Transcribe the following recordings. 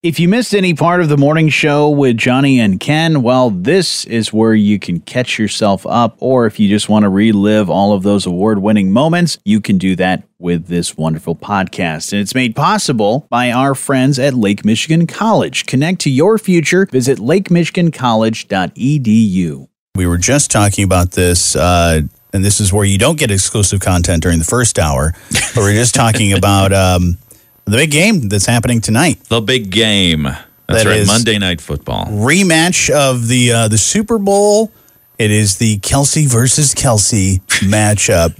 If you missed any part of the morning show with Jonny and Ken, well, this is where you can catch yourself up. Or if you just want to relive all of those award winning moments, you can do that with this wonderful podcast. And it's made possible by our friends at Lake Michigan College. Connect to your future. Visit lakemichigancollege.edu. We were just talking about this, uh, and this is where you don't get exclusive content during the first hour, but we're just talking about um, the big game that's happening tonight. The big game. That's That right. Monday Night Football. Rematch of the uh, the Super Bowl. It is the Kelce versus Kelce matchup.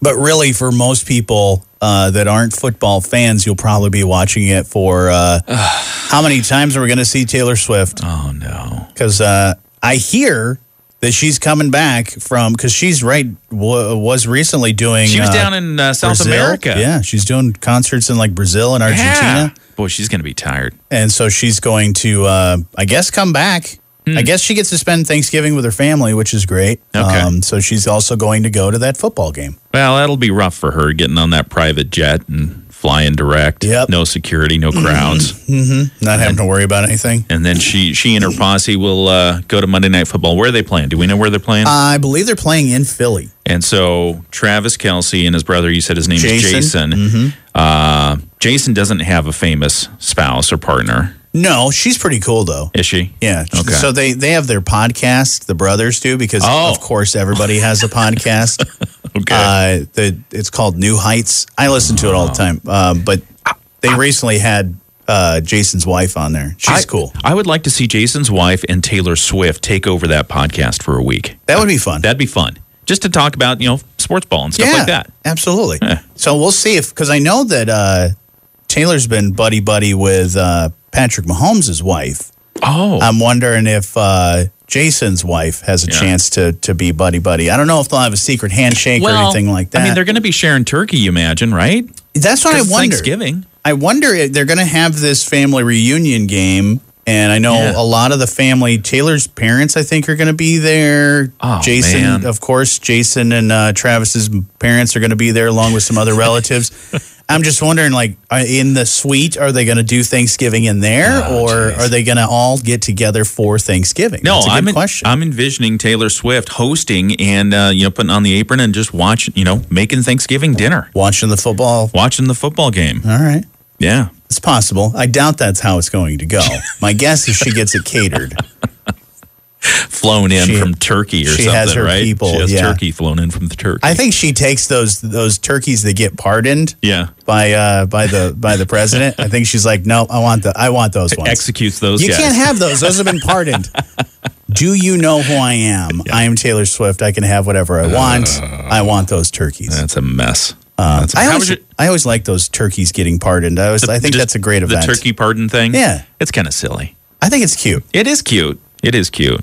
but really, for most people uh, that aren't football fans, you'll probably be watching it for uh, how many times are we going to see Taylor Swift? Oh no! Because uh, I hear that she's coming back from because she's right w- was recently doing. She was uh, down in uh, South Brazil. America. Yeah, she's doing concerts in like Brazil and Argentina. Yeah. Boy, she's going to be tired. And so she's going to, uh, I guess, come back. I guess she gets to spend Thanksgiving with her family, which is great. Um, Okay. so she's also going to go to that football game. Well, that'll be rough for her getting on that private jet and flying direct. Yep. No security, no crowds. Mm-hmm. Not having to worry about anything. And then she she and her posse will uh, go to Monday Night Football. Where are they playing? Do we know where they're playing? I believe they're playing in Philly. and so Travis Kelce and his brother, you said his name Jason. is Jason. Mm-hmm. Uh, Jason doesn't have a famous spouse or partner, No, she's pretty cool though. is she? Yeah. Okay. So they they have their podcast. The brothers do because Oh. of course everybody has a podcast. Okay. Uh, the it's called New Heights. I listen to it all the time. Um, but they recently had uh, Jason's wife on there. She's I- cool. I would like to see Jason's wife and Taylor Swift take over that podcast for a week. That would be fun. That'd be fun. Just to talk about, you know, sports ball and stuff like that. Absolutely. Yeah. So we'll see if because I know that uh, Taylor's been buddy buddy with uh, Patrick Mahomes' wife. Oh. I'm wondering if uh, Jason's wife has a Yeah. chance to to be buddy buddy. I don't know if they'll have a secret handshake or anything like that. I mean, they're going to be sharing turkey, you imagine, right? That's what I wonder. Thanksgiving. I wonder if they're going to have this family reunion game. And I know Yeah. a lot of the family, Taylor's parents, I think, are going to be there. Oh, Jason, man. of course, Jason and uh, Travis's parents are going to be there along with some other relatives. I'm just wondering, like, in the suite, are they going to do Thanksgiving in there, Oh, or geez. are they going to all get together for Thanksgiving? No, That's a good I'm en- question. I'm envisioning Taylor Swift hosting and uh, you know putting on the apron and just watch, you know, making Thanksgiving dinner, Watching the football. watching the football game. All right. Yeah. It's possible. I doubt that's how it's going to go. My guess is she gets it catered. Flown in She- from Turkey or she something, has her right? people, She has yeah. turkey flown in from the Turkey. I think she takes those those turkeys that get pardoned yeah. by uh by the by the president. I think she's like, no, I want the I want those ones. Executes those you guys. can't have those. Those have been pardoned. Do you know who I am? I am Taylor Swift. I can have whatever I want. I want those turkeys. That's a mess. Um, a- I always I always like those turkeys getting pardoned. I always I think that's a great event. The turkey pardon thing. Yeah. It's kind of silly. I think it's cute. It is cute. It is cute.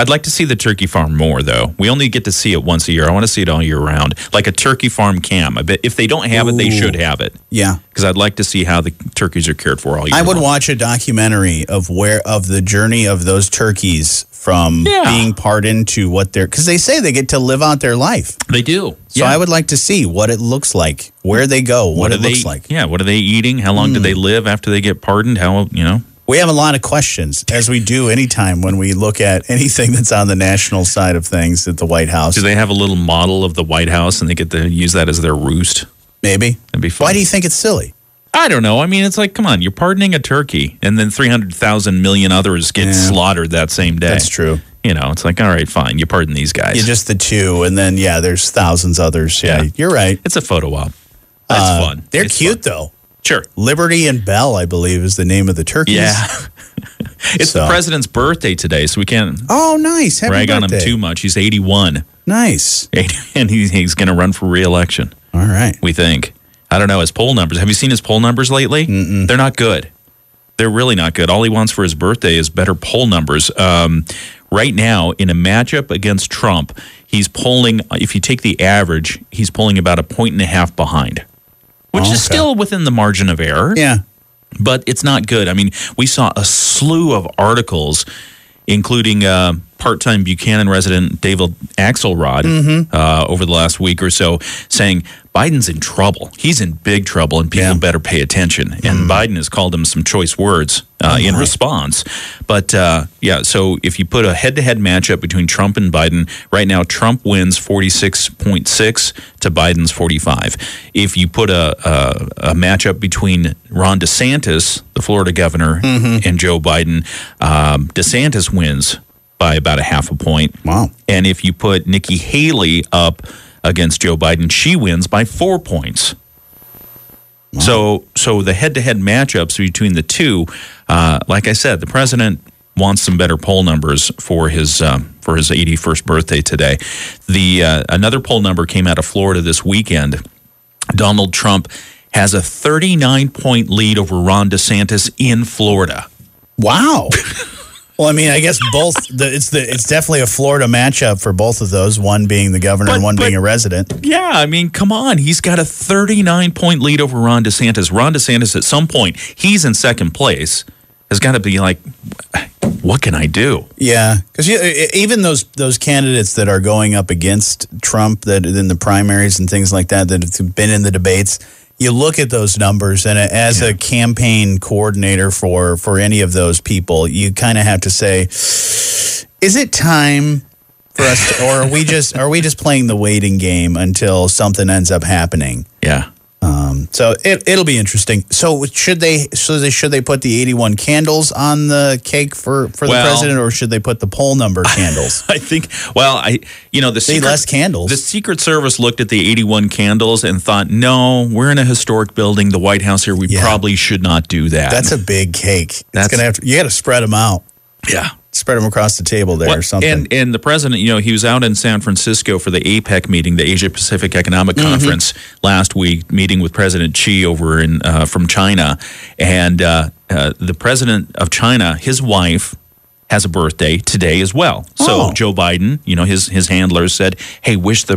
I'd like to see the turkey farm more, though. We only get to see it once a year. I want to see it all year round, like a turkey farm cam. I bet if they don't have it, they should have it Yeah. because I'd like to see how the turkeys are cared for all year. I would long. watch a documentary of where of the journey of those turkeys from Yeah. being pardoned to what they're because they say they get to live out their life. They do. So I would like to see what it looks like, where they go, what, are it they? looks like. Hmm. Yeah. What are they eating? How long do they live after they get pardoned? How you know? We have a lot of questions, as we do anytime when we look at anything that's on the national side of things at the White House. Do they have a little model of the White House and they get to use that as their roost? Maybe. That'd be fun. Why do you think it's silly? I don't know. I mean, it's like, come on, you're pardoning a turkey, and then 300,000 million others get Yeah. slaughtered that same day. That's true. You know, it's like, all right, fine, you pardon these guys. Yeah, just the two, and then yeah, there's thousands others. Yeah, Yeah. you're right. it's a photo op. That's Uh, fun. They're It's cute fun. though. Sure. Liberty and Bell, I believe, is the name of the turkeys. Yeah. it's So- the president's birthday today, so we can't Oh, nice. Happy rag on him too much. He's 81, Nice. and he's, he's going to run for reelection, All right. we think. I don't know his poll numbers. Have you seen his poll numbers lately? Mm-mm. They're not good. They're really not good. All he wants for his birthday is better poll numbers. Um, right now, in a matchup against Trump, he's polling, if you take the average, he's polling about a point and a half behind, which Okay. is still within the margin of error. Yeah. but it's not good. I mean, we saw a slew of articles, including uh, part-time Buchanan resident David Axelrod Mm-hmm. uh, over the last week or so, saying Biden's in trouble. He's in big trouble, and people Yeah. Mm. better pay attention. And Biden has called him some choice words uh, in response. But uh, yeah, so if you put a head-to-head matchup between Trump and Biden, right now Trump wins forty-six point six to Biden's forty-five. If you put a, a, a matchup between Ron DeSantis, the Florida governor, Mm-hmm. and Joe Biden, um, DeSantis wins by about a half a point. Wow. And if you put Nikki Haley up against Joe Biden, she wins by four points. So, so the head-to-head matchups between the two, uh, like I said, the president wants some better poll numbers for his um, for his 81st birthday today. The uh, another poll number came out of Florida this weekend. Donald Trump has a 39 point lead over Ron DeSantis in Florida. Wow. well, I mean, I guess both. The, it's the it's definitely a Florida matchup for both of those. One being the governor and one but- being a resident. Yeah, I mean, come on. He's got a 39 point lead over Ron DeSantis. Ron DeSantis, at some point, he's in second place, has got to be like, what can I do? Yeah, because even those those candidates that are going up against Trump, that in the primaries and things like that, that have been in the debates, you look at those numbers, and as a campaign coordinator for for any of those people, you kind of have to say, is it time for us, to, or are we just are we just playing the waiting game until something ends up happening? Yeah. Um, so it, it'll be interesting. So should they so they should they put the 81 candles on the cake for for the president or should they put the poll number candles? I think, well, I, you know, the secret, less candles. The Secret Service looked at the 81 candles and thought, no, we're in a historic building, the White House here. We Yeah. probably should not do that. That's a big cake. It's That's- gonna have to. You got to spread them out. Yeah. Spread them across the table there or something. And and the president, you know, he was out in San Francisco for the APEC meeting, the Asia Pacific Economic Mm-hmm. Conference last week, meeting with President Xi over in uh, from China, and uh, uh, the president of China, his wife. Has a birthday today as well. So Oh. Joe Biden, you know, his his handlers said, "Hey, wish the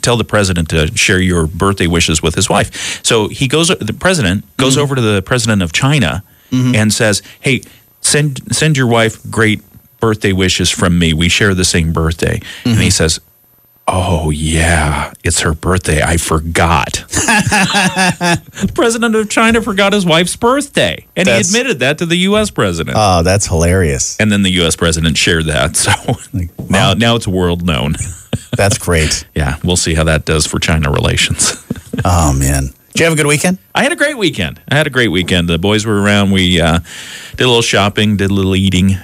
tell the president to share your birthday wishes with his wife." So he goes. The president goes Mm-hmm. over to the president of China and says, "Hey, send send your wife great birthday wishes from me. We share the same birthday." And he mm-hmm. says, "Oh yeah, it's her birthday. I forgot." the president of China forgot his wife's birthday, and That's- he admitted that to the U.S. president. oh, that's hilarious. and then the U.S. president shared that. So now, now it's world known. That's great. yeah, we'll see how that does for China relations. Oh man, did you have a good weekend? I had a great weekend. I had a great weekend. The boys were around. We uh, did a little shopping, did a little eating,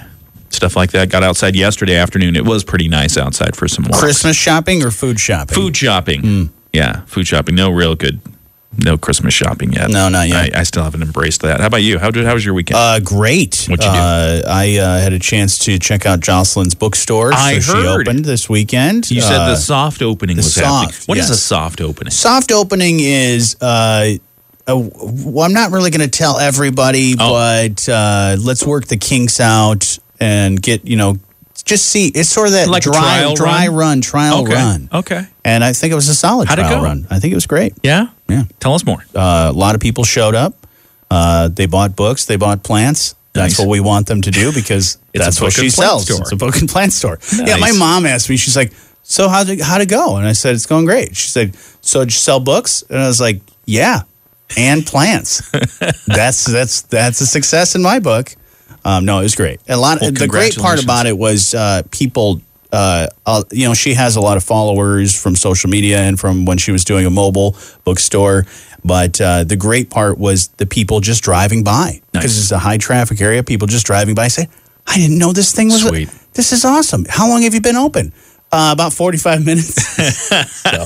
stuff like that. Got outside yesterday afternoon. It was pretty nice outside for some walks. Christmas shopping or food shopping? food shopping. Yeah, food shopping. No real good. No Christmas shopping yet. No, not yet. I, I still haven't embraced that. How about you? How did how was your weekend? Uh, great. What'd you do? Uh, I uh, had a chance to check out Jocelyn's bookstore. I so She heard. opened this weekend. you said Uh, the soft opening the was happening. soft, What is a soft opening? soft opening is uh, uh, well, I'm not really going to tell everybody, Oh. but uh, let's work the kinks out and get you know just see. It's sort of that Like dry trial dry run? run, trial Okay. run, Okay. and I think it was a solid How'd trial run. I think it was great. Yeah. Yeah, Tell us more. uh, a lot of people showed up. Uh, they bought books. They bought plants. That's Nice. what we want them to do because that's what she sells. store. It's a book and plant store. Yeah, my mom asked me. She's like, "So how'd it, how'd it go?" And I said, "It's going great." She said, "So did you sell books?" And I was like, "Yeah, and plants. that's that's that's a success in my book." Um, no, it was great. A lot. Well, the great part about it was uh, people. Uh, uh, you know, she has a lot of followers from social media and from when she was doing a mobile bookstore. But uh, the great part was the people just driving by because Nice. it's a high traffic area. People just driving by say, "I didn't know this thing was. Sweet. This is awesome. How long have you been open? Uh, about forty five minutes. so,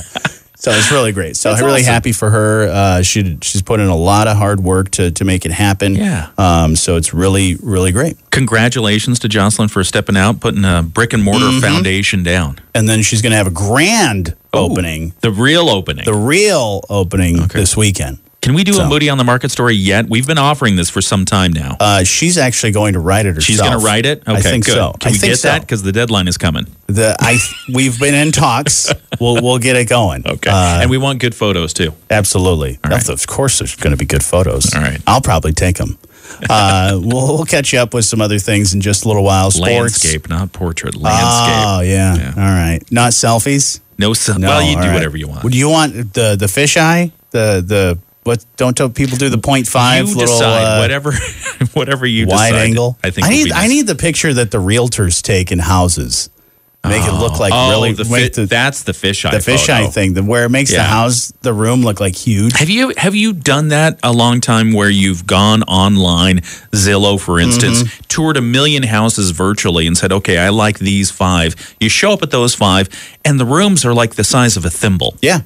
so it's really great. So That's I'm really awesome. happy for her. Uh, she she's put in a lot of hard work to to make it happen. Yeah. Um, so it's really really great. Congratulations to Jocelyn for stepping out, putting a brick and mortar Mm-hmm. foundation down. And then she's going to have a grand Oh. opening, The real opening. the real opening this weekend. Can we do So- a Moody on the Market story yet? We've been offering this for some time now. Uh, she's actually going to write it herself. She's going to write it. Okay, I think good. so. Can I we get so. that because the deadline is coming? The I we've been in talks. we'll we'll get it going. Okay, Uh, and we want good photos too. absolutely. right. Of course, there's going to be good photos. All right. I'll probably take them. Uh, we'll, we'll catch you up with some other things in just a little while. Sports. Landscape, not portrait. Landscape. Oh, yeah. Yeah. All right. Not selfies? No, se- No, well, you do right. whatever you want. Would you want the the fisheye? The the what? Don't tell people do the point five you little decide uh, whatever, whatever you wide decide. angle. I think I need I need the picture that the realtors take in houses. Make it look like oh, really the, fi- the, that's the fisheye. the fisheye thing, the, where it makes the house the room look like huge. Have you have you done that a long time where you've gone online, Zillow for instance, Mm-hmm. toured a million houses virtually and said, "Okay, I like these five. You show up at those five, and the rooms are like the size of a thimble. Yeah.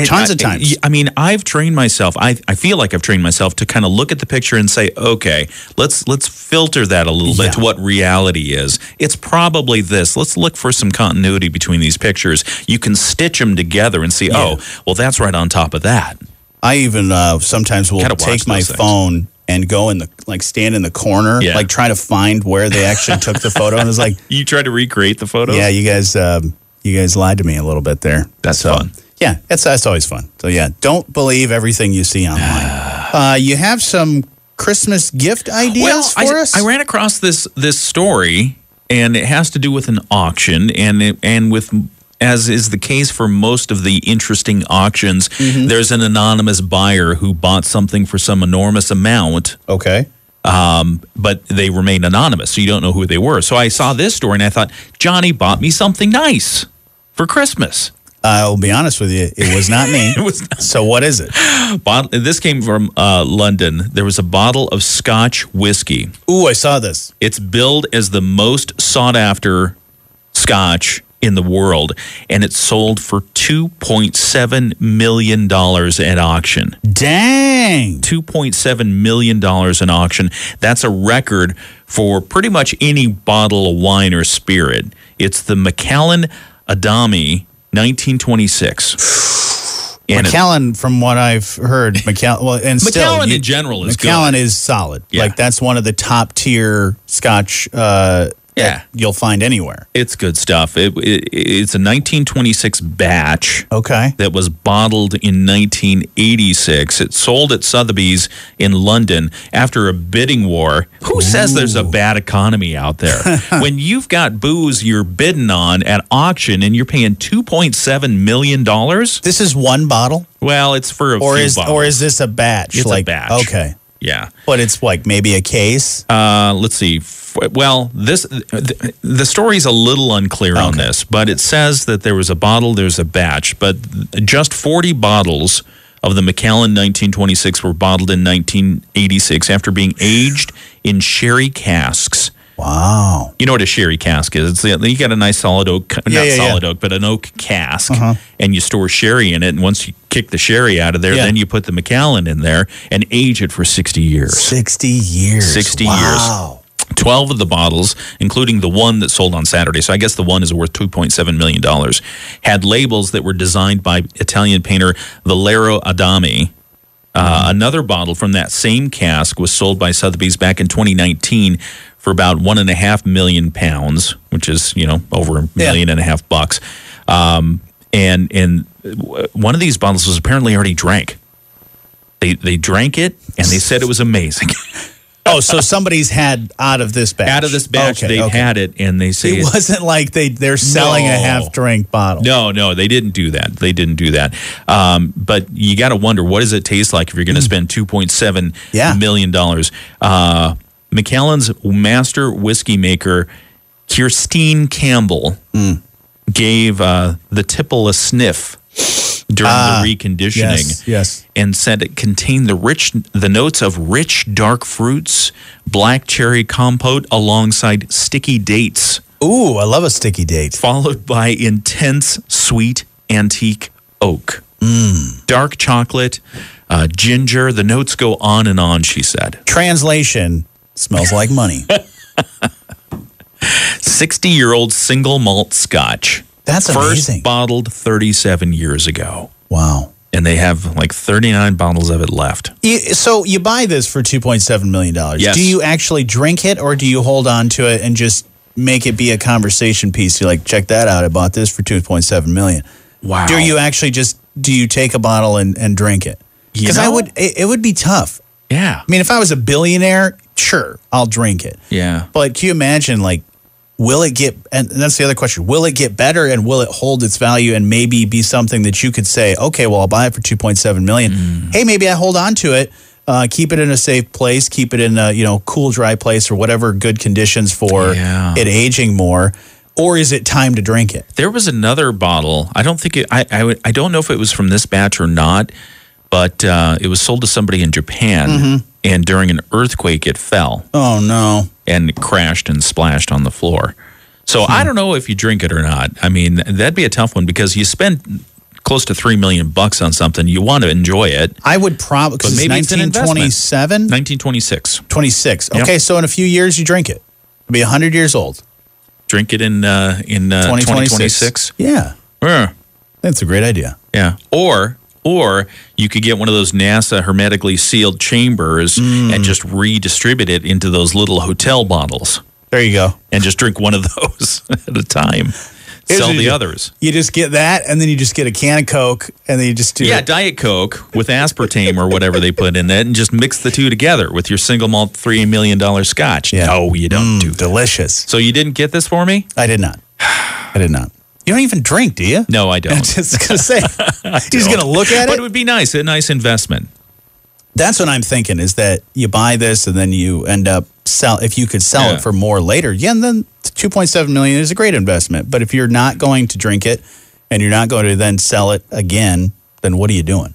And Tons I- of times. I mean, I've trained myself. I, I feel like I've trained myself to kind of look at the picture and say, okay, let's let's filter that a little bit to what reality is. It's probably this. Let's look for some continuity between these pictures. You can stitch them together and see, oh, well, that's right on top of that. I even uh, sometimes will take my things. phone and go in the like stand in the corner, Yeah. like try to find where they actually took the photo, and it's like, You try to recreate the photo. yeah, you guys, um, you guys lied to me a little bit there. That's So, fun. Yeah, it's that's always fun. So yeah, don't believe everything you see online. uh, you have some Christmas gift ideas well, for I, us? I ran across this this story, and it has to do with an auction, and it, and with as is the case for most of the interesting auctions, Mm-hmm. there's an anonymous buyer who bought something for some enormous amount, okay. um, but they remain anonymous, so you don't know who they were. So I saw this story, and I thought Jonny bought me something nice for Christmas. I'll be honest with you, it was not me. It was so what is it? this came from uh, London. There was a bottle of Scotch whiskey. Ooh, I saw this. It's billed as the most sought after scotch in the world, and it sold for $2.7 million at auction. Dang. $2.7 million in auction. That's a record for pretty much any bottle of wine or spirit. It's the Macallan Adami 1926. And Macallan, from what I've heard, Macallan, well, and still, Macallan you- in general is Macallan good. is solid. Yeah. Like that's one of the top tier Scotch. Uh, Yeah. you'll find anywhere. It's good stuff. It, it, it's a 1926 batch. Okay. that was bottled in 1986. It sold at Sotheby's in London after a bidding war. Who says there's a bad economy out there? when you've got booze you're bidding on at auction and you're paying 2.7 million dollars? This is one bottle, Well, it's for a or few is bottles. or is this a batch? It's a like batch. Okay, yeah. but it's like maybe a case. Uh, let's see. Well, this the, the story's a little unclear on this, but it says that there was a bottle, there's a batch, but just 40 bottles of the Macallan 1926 were bottled in 1986 after being aged in sherry casks. Wow. You know what a sherry cask is? It's the, you got a nice solid oak, not Yeah, yeah, yeah. solid oak, but an oak cask, Uh-huh. and you store sherry in it. And once you kick the sherry out of there, Yeah. then you put the Macallan in there and age it for 60 years. Sixty years. 60 wow. years. 12 of the bottles, including the one that sold on Saturday, so I guess the one is worth $2.7 million, had labels that were designed by Italian painter Valerio Adami. Uh, Another bottle from that same cask was sold by Sotheby's back in 2019 for about one and a half million pounds, which is, you know, over a Yeah. million and a half bucks. Um, and and one of these bottles was apparently already drank. They, they drank it and they said it was amazing. Oh, so somebody's had out of this batch. out of this batch Okay, they've okay. had it and they say It wasn't like they they're selling a half drink bottle. no no they didn't do that they didn't do that um, but you got to wonder what does it taste like if you're going to spend 2.7 Hmm. Yeah. million dollars uh, Macallan's master whiskey maker Kirsteen campbell Hmm. gave uh, the tipple a sniff during Ah, the reconditioning Yes. Yes. and said it contained the rich the notes of rich dark fruits black cherry compote alongside sticky dates Ooh, I love a sticky date. followed by intense sweet antique oak. Dark chocolate, uh, ginger. The notes go on and on, she said. Translation smells like money. 60 year old single malt scotch. That's First amazing. bottled 37 years ago. wow. And they have like 39 bottles of it left. You, so you buy this for two point seven million dollars. Yes. Do you actually drink it, or do you hold on to it and just make it be a conversation piece? You're like, check that out. I bought this for two point seven million. Wow. Do you actually just do you take a bottle and, and drink it? Because I would. It, it would be tough. Yeah. I mean, if I was a billionaire, sure, I'll drink it. Yeah. But can you imagine, like, will it get, and that's the other question, will it get better and will it hold its value and maybe be something that you could say, okay, well, I'll buy it for 2.7 million. Mm. Hey, maybe I hold on to it. Uh, keep it in a safe place. Keep it in a you know cool, dry place, or whatever good conditions for Yeah. it aging more. Or is it time to drink it? There was another bottle. I don't think it, I, I would- I don't know if it was from this batch or not, but uh, it was sold to somebody in Japan, Mm-hmm. And during an earthquake, it fell Oh no! and crashed and splashed on the floor. So I don't know if you drink it or not. I mean, that'd be a tough one because you spend close to three million bucks on something. You want to enjoy it. I would probably because But it's maybe it's an investment. 1927, 1926. 26. Yep. Okay, so in a few years you drink it. It'll be 100 years old. Drink it in uh, in uh, 2026. Yeah, Yeah. that's a great idea. Yeah. Or or you could get one of those NASA hermetically sealed chambers Mm. and just redistribute it into those little hotel bottles There you go. and just drink one of those at a time. Here's Sell what you the others. You just get that, and then you just get a can of Coke, and then you just do Yeah, it. Diet Coke with aspartame or whatever they put in it and just mix the two together with your single malt $3 million scotch. Yeah. No, you don't Mm, do that. delicious. So you didn't get this for me? I did not. I did not. You don't even drink, do you? No, I don't. i was just gonna say. He's gonna look at it. But it. it would be nice, a nice investment. That's what I'm thinking. Is that you buy this and then you end up sell. If you could sell Yeah. it for more later, yeah, and then 2.7 million is a great investment. But if you're not going to drink it and you're not going to then sell it again, then what are you doing?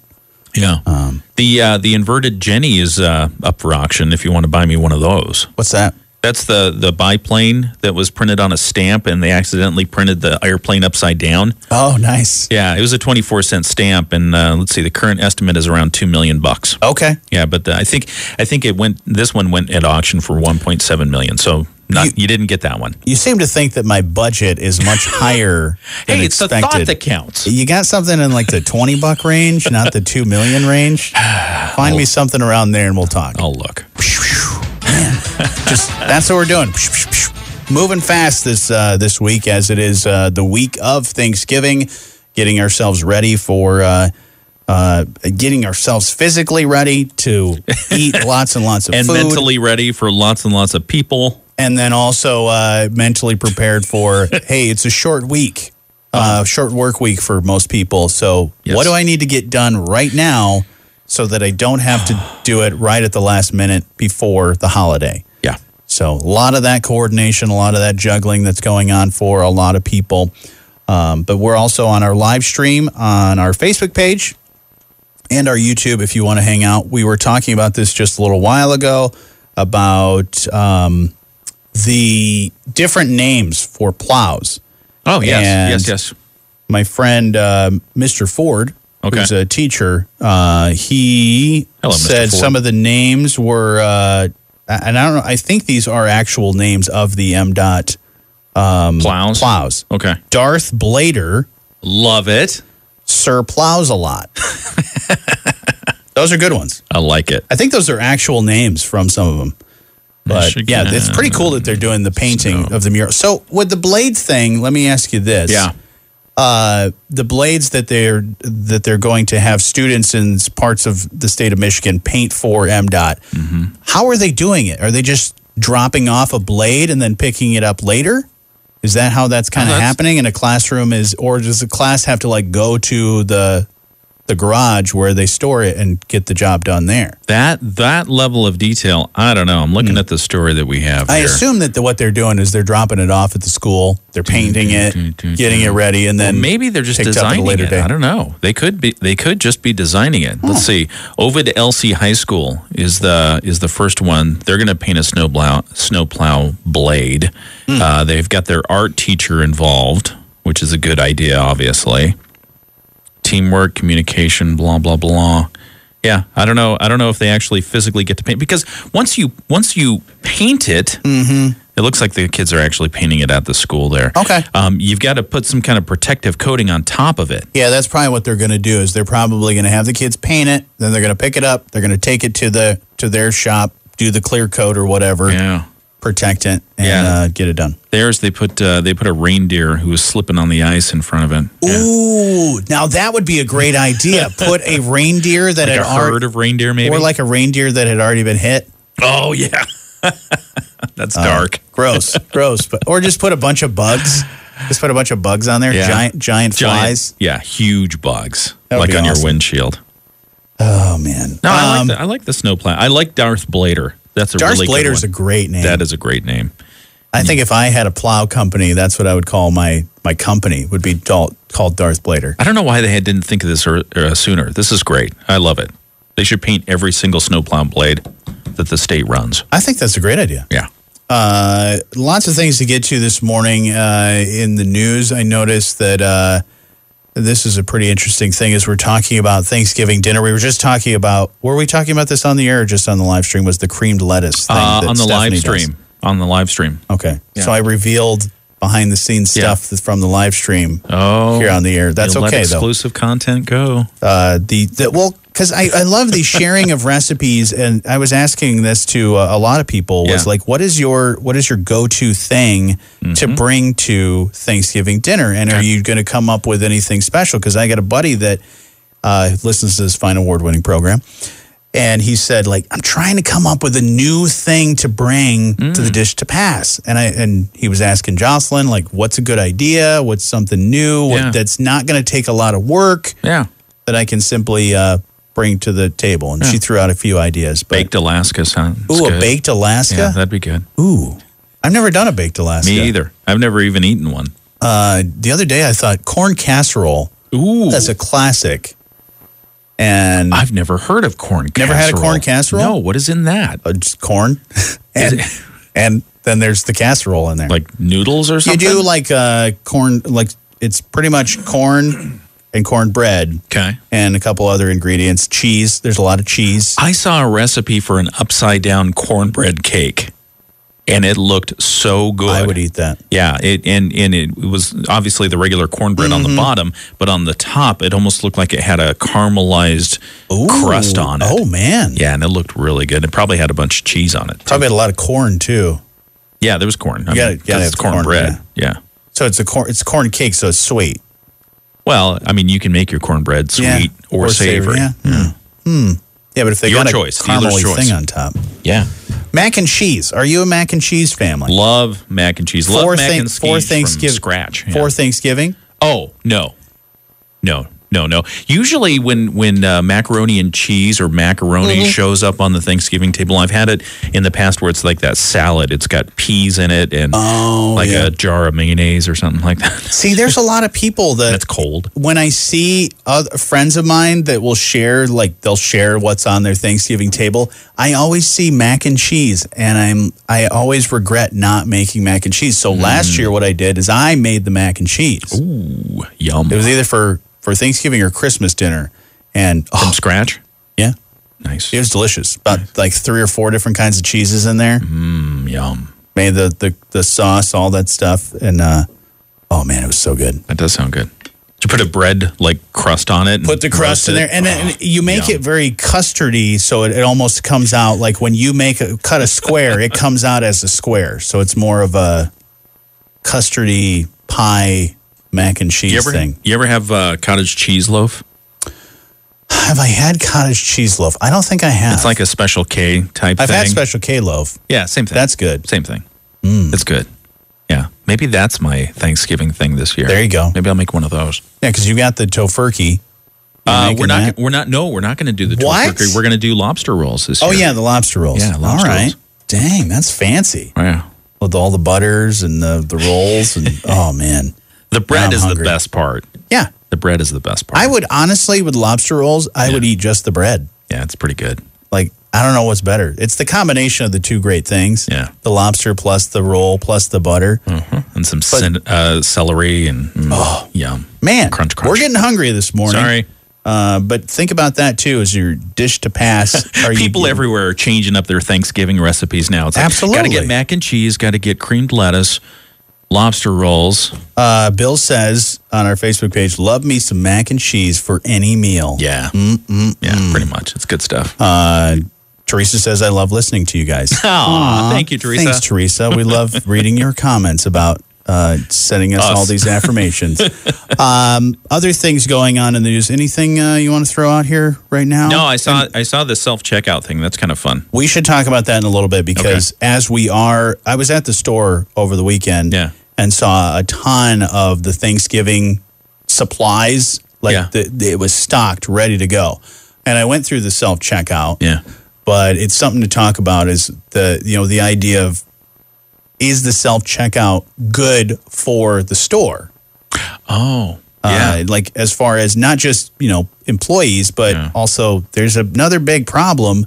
Yeah. Um, the uh, the inverted Jenny is uh, up for auction if you want to buy me one of those. What's that? That's the the biplane that was printed on a stamp, and they accidentally printed the airplane upside down. Oh, nice. Yeah, it was a twenty four cent stamp, and uh, let's see, the current estimate is around two million bucks. Okay. Yeah, but the, I think I think it went. This one went at auction for one point seven million. So not You- you, didn't get that one. You seem to think that my budget is much higher than Hey, it's the expected. thought that counts. You got something in like the 20 buck range, not the 2 million range? Find me something around there and we'll talk. I'll look. Just that's what we're doing. Moving fast this uh, this week as it is uh, the week of Thanksgiving, getting ourselves ready for uh, uh, getting ourselves physically ready to eat lots and lots of food. And food, mentally ready for lots and lots of people. and then also uh, mentally prepared for hey, it's a short week, uh, short work week for most people. So Yes. what do I need to get done right now so that I don't have to do it right at the last minute before the holiday? Yeah. So a lot of that coordination, a lot of that juggling that's going on for a lot of people. Um, but we're also on our live stream on our Facebook page and our YouTube if you want to hang out. We were talking about this just a little while ago about um, the different names for plows. Oh yes, And- yes, yes. My friend uh, Mr. Ford, Okay. who's a teacher, uh, he Hello, said some of the names were, uh, and I don't know. I think these are actual names of the MDOT Plows. plows. Okay. Darth Blader, Love it. Sir Plows a lot. those are good ones. I like it. I think those are actual names from some of them. But Michigan. yeah, it's pretty cool that they're doing the painting of the mural. So with the blade thing, let me ask you this: Yeah. Uh, the blades that they're that they're going to have students in parts of the state of Michigan paint for MDOT. Mm-hmm. How are they doing it? Are they just dropping off a blade and then picking it up later? Is that how that's kind Oh, of happening in a classroom? Is or does the class have to like go to the the garage where they store it and get the job done there? That that level of detail, I don't know. I'm looking at the story that we have. I here. assume that the, what they're doing is they're dropping it off at the school, they're painting it, getting it ready, and Well, then maybe they're just designing later it. date. I don't know. They could be. They could just be designing it. Let's see. Ovid LC High School is the is the first one. They're going to paint a snowplow snowplow blade. Hmm. Uh, they've got their art teacher involved, which is a good idea, obviously. Teamwork, communication, blah blah blah. Yeah, I don't know. I don't know if they actually physically get to paint because once you once you paint it, it looks like the kids are actually painting it at the school there. Okay. Um, you've got to put some kind of protective coating on top of it. Yeah, that's probably what they're going to do. Is they're probably going to have the kids paint it, then they're going to pick it up, they're going to take it to the to their shop, do the clear coat or whatever, Yeah. Protect it, and Yeah. uh, get it done. Theirs, they put uh, they put a reindeer who was slipping on the ice in front of it. Yeah. Ooh, now that would be a great idea. Put a reindeer that Like had a herd already, of reindeer, maybe. or like a reindeer that had already been hit. oh yeah, that's Uh, dark. Gross, gross. But or just put a bunch of bugs. Just put a bunch of bugs on there. Yeah. Giant, giant flies. yeah, huge bugs like on your windshield. Oh man. No, I, Um, like the, I like the snowplow. I like Darth Blader. That's a Darth really Blader's a great name. That is a great name. I think if I had a plow company, that's what I would call my my company. Would be Dal- called Darth Blader. I don't know why they had, didn't think of this er, uh, sooner. This is great. I love it. They should paint every single snowplow blade that the state runs. I think that's a great idea. Yeah. Uh, lots of things to get to this morning uh, in the news. I noticed that uh, this is a pretty interesting thing as we're talking about Thanksgiving dinner. We were just talking about, were we talking about this on the air or just on the live stream? Was the creamed lettuce thing Uh, that on the Stephanie live does? stream. On the live stream. Okay. Yeah. So I revealed behind the scenes Yeah. stuff that's from the live stream Oh, here on the air. That's okay, though. exclusive content go. uh, the, the well because I, I love the sharing of recipes and i was asking this to uh, a lot of people was Yeah. like what is your what is your go-to thing to bring to thanksgiving dinner and are Mm-hmm. You going to come up with anything special because i got a buddy that uh, listens to this fine award-winning program and he said like i'm trying to come up with a new thing to bring to Mm. the dish to pass and i and he was asking jocelyn like what's a good idea what's something new what, that's not going to take a lot of work Yeah. that I can simply uh, bring to the table. And she threw out a few ideas. But, Baked Alaska sounds Ooh, a good. baked Yeah, Alaska? that'd be good. Ooh. I've never done a baked Alaska. Me either. I've never even eaten one. Uh, the other day I thought corn casserole. Ooh. That's a classic. And I've never heard of corn casserole. Never had a corn casserole? No, what is in that? uh, just corn. and, and then there's the casserole in there. Like noodles or something. you do like uh, corn, like it's pretty much corn and cornbread Okay. and a couple other ingredients. Cheese. There's a lot of cheese. I saw a recipe for an upside down cornbread cake and it looked so good. I would eat that. Yeah, it and and it was obviously the regular cornbread on Mm-hmm. the bottom, but on the top it almost looked like it had a caramelized crust on it. Oh, man. Yeah, and it looked really good. It probably had a bunch of cheese on it. too. Probably had a lot of corn too. Yeah, there was corn. I You gotta- mean, 'cause gotta it's have corn, cornbread. yeah. So it's a corn. It's corn cake, so it's sweet Well, I mean, you can make your cornbread sweet Yeah. or, savory. Yeah. Hmm. Hmm. Yeah, but if they Your got choice, a choice. thing on top, Yeah. Mac and cheese. Are you a mac and cheese family? Love mac and cheese. Love for mac Thank- and for cheese from Thanksgiving, scratch. Yeah. For Thanksgiving, Oh no, no, no, no. Usually, when when uh, macaroni and cheese or macaroni Mm-hmm. shows up on the Thanksgiving table, I've had it in the past where it's like that salad. It's got peas in it and Oh, like yeah. a jar of mayonnaise or something like that. see, there's a lot of people that That's cold. when I see other friends of mine that will share, like they'll share what's on their Thanksgiving table, I always see mac and cheese, and I'm I always regret not making mac and cheese. So Mm. last year, what I did is I made the mac and cheese. Ooh, yum. It was either for for Thanksgiving or Christmas dinner, and From oh, scratch. yeah, Nice. it was delicious. About like three or four different kinds of cheeses in there. Mm, yum. Made the the the sauce, all that stuff, and uh, oh man, it was so good. That does sound good. Did you put a bread like crust on it? and Put the crust in there, and then Oh, you make yum. it very custardy, so it, it almost comes out like when you make a cut a square, it comes out as a square. So it's more of a custardy pie mac and cheese You ever, thing. you ever have uh, cottage cheese loaf? Have I had cottage cheese loaf? I don't think I have. It's like a special K type I've thing. had special K loaf. yeah, same thing. That's good. Same thing. It's good. Yeah. Maybe that's my Thanksgiving thing this year. There you go. Maybe I'll make one of those. Yeah, because you got the tofurkey. Uh, we're not. that? We're not. No, we're not going to do the What? turkey. We're going to do lobster rolls this Oh year. Oh yeah, the lobster rolls. Yeah, all lobster right. rolls. Dang, that's fancy Yeah. with all the butters and the the rolls and oh man. The bread is hungry. the best part. Yeah, The bread is the best part. I would honestly with lobster rolls, I would eat just the bread. yeah, it's pretty good. Like I don't know what's better. It's the combination of the two great things. Yeah. the lobster plus the roll plus the butter. Uh-huh. And some cin- uh, celery and mm, yum. Man, Crunch, crunch. we're getting hungry this morning. Sorry. Uh, but think about that too as your dish to pass. Are you- People everywhere are changing up their Thanksgiving recipes now. It's like, Got to get mac and cheese. Got to get creamed lettuce, lobster rolls. Uh, Bill says on our Facebook page, "Love me some mac and cheese for any meal." Yeah. Yeah, pretty much. It's good stuff. Uh, Teresa says, I love listening to you guys. Aw, thank you, Teresa. Thanks, Teresa. We love reading your comments about uh, sending us, Us. all these affirmations. um, other things going on in the news. Anything uh, you want to throw out here right now? No, I saw I saw the self checkout thing. That's kind of fun. We should talk about that in a little bit because as we are, I was at the store over the weekend Yeah. and saw a ton of the Thanksgiving supplies. Like Yeah. the, it was stocked, ready to go. And I went through the self checkout, Yeah. but it's something to talk about. Is the you know the idea of is the self checkout good for the store? Oh, yeah. Uh, like as far as not just you know employees, but Yeah. also there's another big problem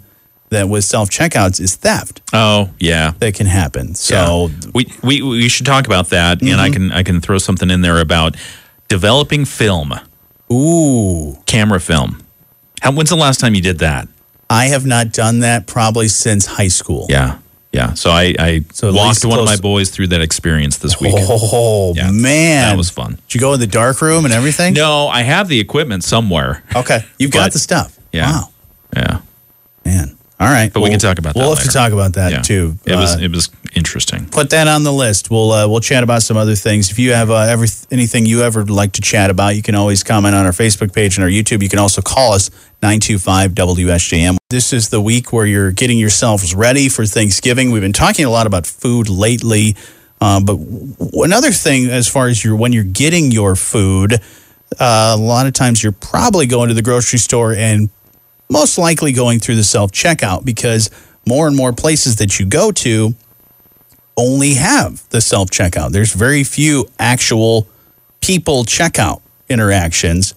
that with self checkouts is theft oh, yeah. that can happen. So Yeah. we, we we should talk about that, and I can I can throw something in there about developing film, ooh, camera film. How, when's the last time you did that? I have not done that probably since high school. Yeah, yeah. So I I So walked one of my boys through that experience this week. Oh Yeah. man, That was fun. Did you go in the dark room and everything? No, I have the equipment somewhere. Okay, you've got But- the stuff. Yeah. Wow, Yeah, man. All right, But we can talk about that We'll have to talk about that yeah. too. It was Uh, it was interesting. put that on the list. We'll uh, we'll chat about some other things. If you have uh, every, anything you ever like to chat about, you can always comment on our Facebook page and our YouTube. You can also call us 925 WSJM. This is the week where you're getting yourselves ready for Thanksgiving. We've been talking a lot about food lately, uh, but w- another thing as far as your when you're getting your food, uh, a lot of times you're probably going to the grocery store and most likely going through the self checkout because more and more places that you go to only have the self checkout. There's very few actual people checkout interactions.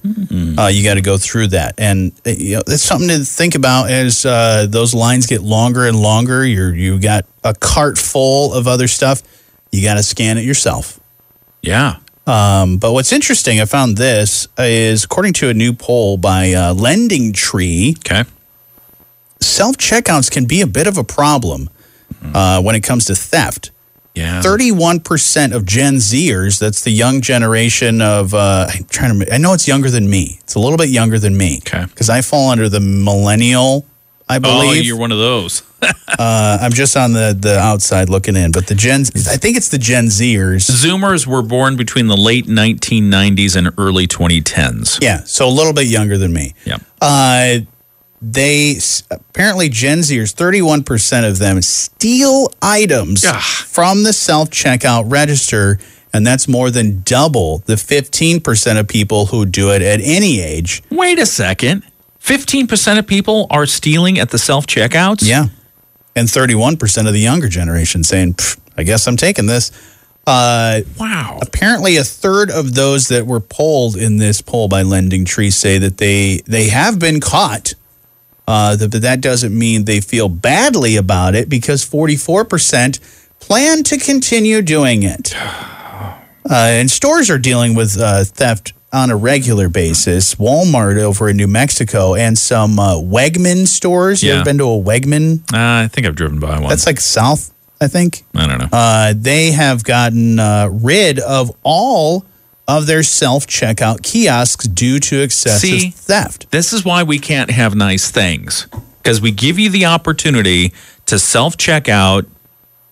Uh, you got to go through that, and uh, you know that's something to think about as uh, those lines get longer and longer. You're you got a cart full of other stuff. You got to scan it yourself. Yeah. Um, but what's interesting, I found this is according to a new poll by uh, Lending Tree Okay. self checkouts can be a bit of a problem uh, when it comes to theft. Yeah. 31% of Gen Zers, that's the young generation of, uh, I'm trying to, I know it's younger than me. It's a little bit younger than me. Okay. Because I fall under the millennial, I believe. Oh, you're one of those. uh, I'm just on the, the outside looking in. But the Gen, I think it's the Gen Zers. Zoomers were born between the late 1990s and early 2010s. Yeah. So a little bit younger than me. Yeah. Uh, they apparently Gen Zers, 31% of them steal items Ugh. from the self checkout register. And that's more than double the 15% of people who do it at any age. Wait a second. 15% of people are stealing at the self checkouts? Yeah. And 31% of the younger generation saying, I guess I'm taking this. Uh, Wow. apparently, a third of those that were polled in this poll by Lending Tree say that they, they have been caught. Uh, that, but that doesn't mean they feel badly about it because 44% plan to continue doing it. Uh, and stores are dealing with uh, theft on a regular basis. Walmart over in New Mexico and some uh, Wegman stores. You Yeah. ever been to a Wegman? Uh, I think I've driven by one. That's like South, I think. I don't know. Uh, they have gotten uh, rid of all of their self checkout kiosks due to excessive See? theft. this is why we can't have nice things because we give you the opportunity to self check out.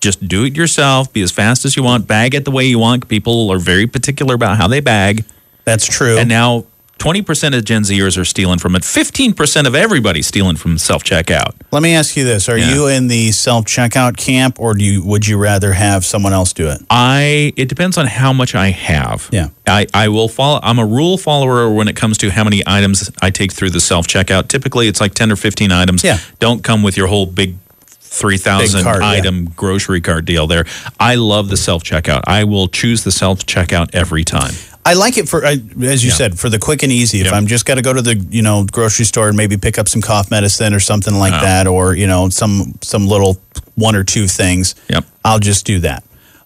Just do it yourself. Be as fast as you want. Bag it the way you want. People are very particular about how they bag. That's true. And now 20% of Gen Zers are stealing from it. 15% of everybody stealing from self checkout. Let me ask you this: Are Yeah. you in the self checkout camp, or do you would you rather have someone else do it? I it depends on how much I have. Yeah. I, I will follow I'm a rule follower when it comes to how many items I take through the self checkout. Typically it's like 10 or 15 items. Yeah. Don't come with your whole big 3000 Big cart, yeah. item grocery cart deal there. I love the self checkout. I will choose the self checkout every time. I like it for, as you Yeah. said, for the quick and easy. If. I'm just got to go to the you know grocery store and maybe pick up some cough medicine or something like Oh. that, or you know some some little one or two things, Yep. I'll just do that.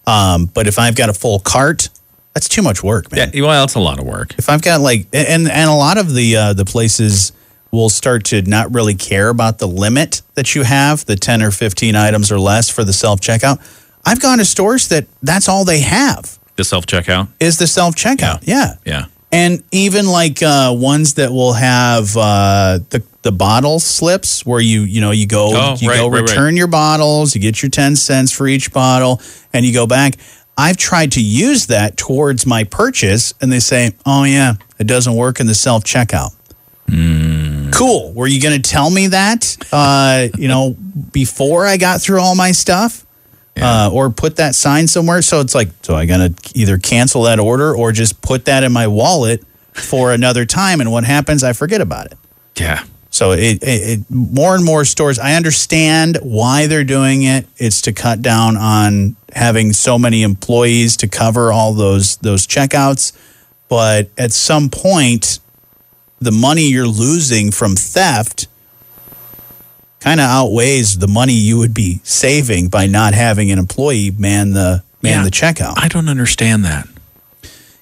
Um, but if I've got a full cart, that's too much work, man. Yeah, well, it's a lot of work. If I've got like, and and a lot of the uh, the places will start to not really care about the limit that you have, the ten or fifteen items or less for the self checkout. I've gone to stores that that's all they have The self checkout. is the self checkout. Yeah. Yeah. And even like uh, ones that will have uh, the the bottle slips where you you know you go Oh, you right, go right, right. return your bottles, you get your 10 cents for each bottle and you go back. I've tried to use that towards my purchase and they say, "Oh yeah, it doesn't work in the self-checkout." Hmm. Cool. Were you going to tell me that uh, you know before I got through all my stuff? Uh, or put that sign somewhere. So it's like, so I gotta either cancel that order or just put that in my wallet for another time. And what happens? I forget about it. Yeah. So it, it, it more and more stores. I understand why they're doing it. It's to cut down on having so many employees to cover all those those checkouts. But at some point, the money you're losing from theft kind of outweighs the money you would be saving by not having an employee man the man Yeah. the checkout I don't understand that.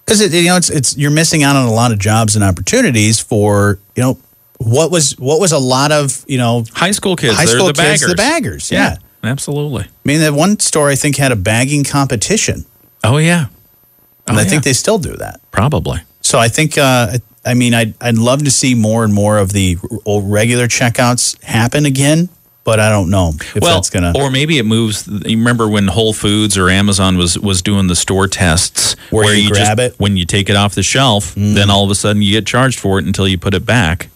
because it, you know it's it's you're missing out on a lot of jobs and opportunities for you know what was what was a lot of you know High school kids, high they're school the kids baggers. the baggers yeah. absolutely. I mean that one store I think had a bagging competition Oh yeah. and Oh, I yeah. think they still do that probably. so I think uh, I mean I'd I'd love to see more and more of the regular checkouts happen again but I don't know if well, that's gonna or maybe it moves. You remember when Whole Foods or Amazon was was doing the store tests, Where you grab it? when you take it off the shelf, Mm. then all of a sudden you get charged for it until you put it back.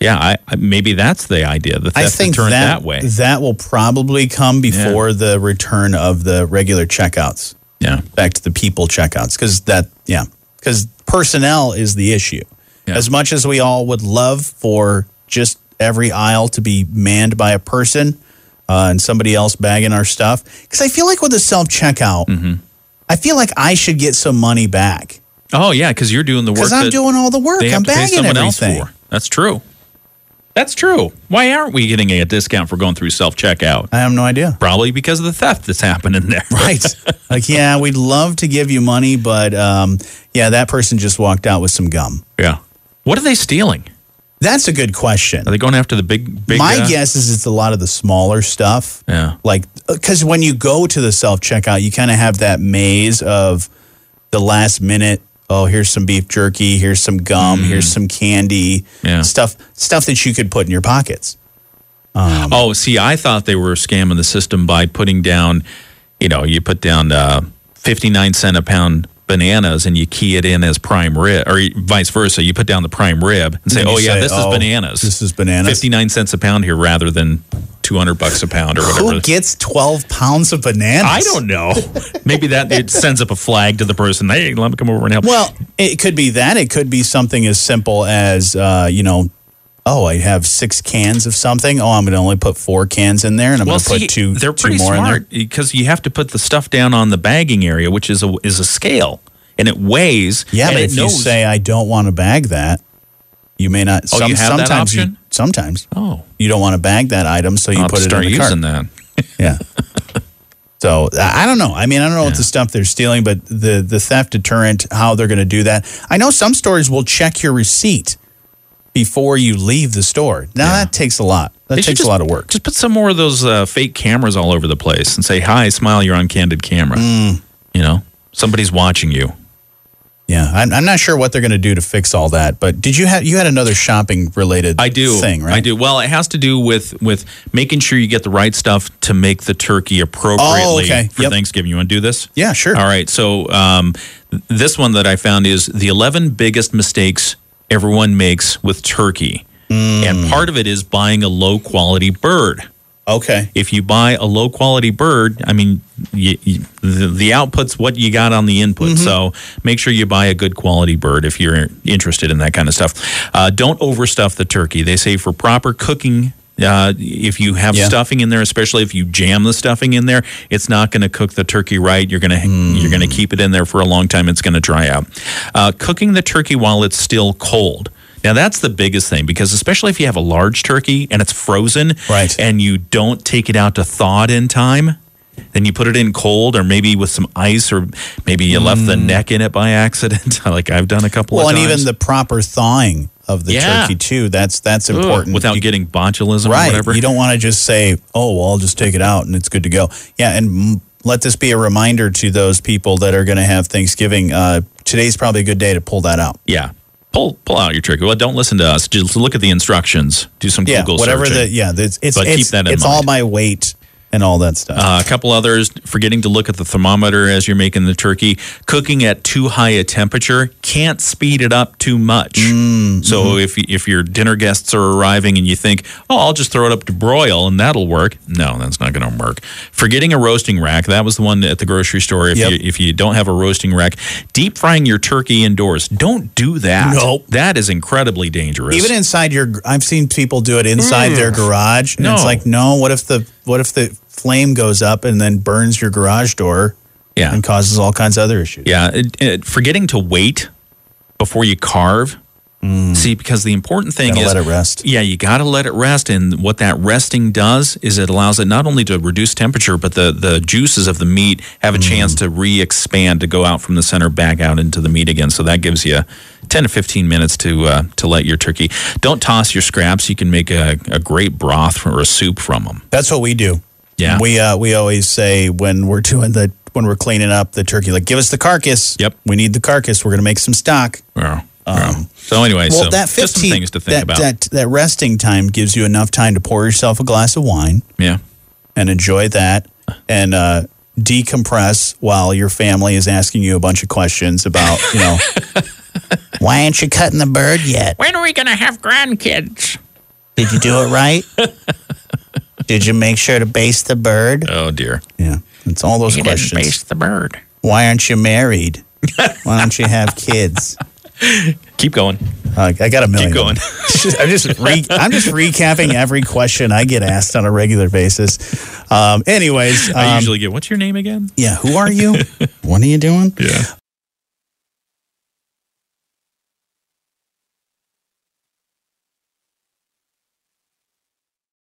Yeah, I, I, maybe that's the idea. The I think turn that that way. that will probably come before the return of the regular checkouts. Yeah, back to the people checkouts because that yeah because personnel is the issue Yeah. as much as we all would love for just every aisle to be manned by a person uh, and somebody else bagging our stuff because i feel like with the self-checkout Mm-hmm. i feel like i should get some money back Oh yeah, because you're doing the work. because i'm doing all the work i'm bagging everything. That's true. That's true. Why aren't we getting a discount for going through self checkout? i have no idea Probably because of the theft that's happening there. right like yeah we'd love to give you money but um, yeah that person just walked out with some gum Yeah. What are they stealing? that's a good question Are they going after the big, big? My uh, guess is it's a lot of the smaller stuff. Yeah. Like, because when you go to the self checkout, you kind of have that maze of the last minute. Oh, here's some beef jerky. Here's some gum. Here's some candy. Mm. Yeah. Stuff, stuff that you could put in your pockets. Oh, see, I thought they were scamming the system by putting down, you know, you put down uh, 59 cent a pound bananas and you key it in as prime rib, or vice versa. You put down the prime rib and say, And oh, yeah, say, this is "Oh, bananas. this is bananas." 59 cents a pound here rather than 200 bucks a pound or whatever. Who gets 12 pounds of bananas? I don't know. Maybe that it sends up a flag to the person. Hey, let me come over and help. Well, it could be that. It could be something as simple as, uh, you know, oh, I have six cans of something. Oh, I'm going to only put four cans in there, and I'm well, going to put two, they're two more in there. smart because you have to put the stuff down on the bagging area, which is a is a scale, and it weighs. Yeah, and but it if you say I don't want to bag that, you may not. Oh, you have that sometimes option? You, sometimes oh, you don't want to bag that item, so you I'll put it in the using cart. that. Yeah. so I I don't know. I mean, I don't know what the stuff they're stealing, but the the theft deterrent, how they're going to do that. I know some stores will check your receipt before you leave the store. Now Yeah. that takes a lot. That They takes just- a lot of work. Just put some more of those uh, fake cameras all over the place and say, "Hi, smile. You're on candid camera." Mm. You know, somebody's watching you. Yeah, I'm, I'm not sure what they're going to do to fix all that. But did you have you had another shopping related? I do. thing, right? I do. Well, it has to do with with making sure you get the right stuff to make the turkey appropriately Oh, okay. for Yep. Thanksgiving. You want to do this? Yeah, sure. All right. So um, this one that I found is the 11 biggest mistakes everyone makes with turkey. Mm. And part of it is buying a low quality bird. Okay. If you buy a low quality bird, I mean, you, you, the, the output's what you got on the input. Mm-hmm. So make sure you buy a good quality bird if you're interested in that kind of stuff. Uh, don't overstuff the turkey. They say for proper cooking, uh, if you have Yeah. stuffing in there, especially if you jam the stuffing in there, it's not going to cook the turkey right. You're going to you're going to keep it in there for a long time. It's going to dry out. Uh, cooking the turkey while it's still cold. Now that's the biggest thing because especially if you have a large turkey and it's frozen, Right. and you don't take it out to thaw it in time, then you put it in cold or maybe with some ice or maybe you left the neck in it by accident, like I've done a couple Mm. Well, of times well and even the proper thawing of the Yeah. turkey too. That's that's important. without You- getting botulism or right. whatever. You don't want to just say, "Oh, well, I'll just take it out and it's good to go." Yeah, and let this be a reminder to those people that are going to have Thanksgiving. Uh, today's probably a good day to pull that out. Yeah. pull pull out your turkey. Well, don't listen to us. Just look at the instructions. Do some Yeah, Google whatever searching. the yeah, it's it's But keep it's, that in it's all mind. by weight and all that stuff. Uh, a couple others, forgetting to look at the thermometer as you're making the turkey. Cooking at too high a temperature can't speed it up too much. Mm, So mm-hmm. if if your dinner guests are arriving and you think, oh, I'll just throw it up to broil and that'll work. No, that's not going to work. Forgetting a roasting rack. That was the one at the grocery store. If Yep. you if you don't have a roasting rack, deep frying your turkey indoors. Don't do that. Nope. That is incredibly dangerous. Even inside your, I've seen people do it inside their garage. And No. it's like, no. What if the what if the flame goes up and then burns your garage door yeah. and causes all kinds of other issues? Yeah, it, it, forgetting to wait before you carve. See, because the important thing Mm. Gotta is let it rest. Yeah, you got to let it rest, and what that resting does is it allows it not only to reduce temperature, but the the juices of the meat have a chance Mm. to re-expand to go out from the center back out into the meat again. So that gives you ten to fifteen minutes to uh, to let your turkey. Don't toss your scraps. You can make a, a great broth or a soup from them. That's what we do. Yeah. We uh, we always say when we're doing the when we're cleaning up the turkey, like give us the carcass. Yep. We need the carcass. We're gonna make some stock. Yeah. Yeah. so anyway, Um, Well, so that just some fifteen things to think that, about. that that resting time gives you enough time to pour yourself a glass of wine yeah. and enjoy that and uh, decompress while your family is asking you a bunch of questions about you know why aren't you cutting the bird yet? When are we gonna have grandkids? Did you do it right? Did you make sure to baste the bird? Oh dear. Yeah, it's all those questions. the bird. Why aren't you married? Why don't you have kids? Keep going. Uh, I got a million. Keep going. I'm just re- I'm just recapping every question I get asked on a regular basis. Um, anyways, I um, usually get, what's your name again? yeah. Who are you? what are you doing? Yeah.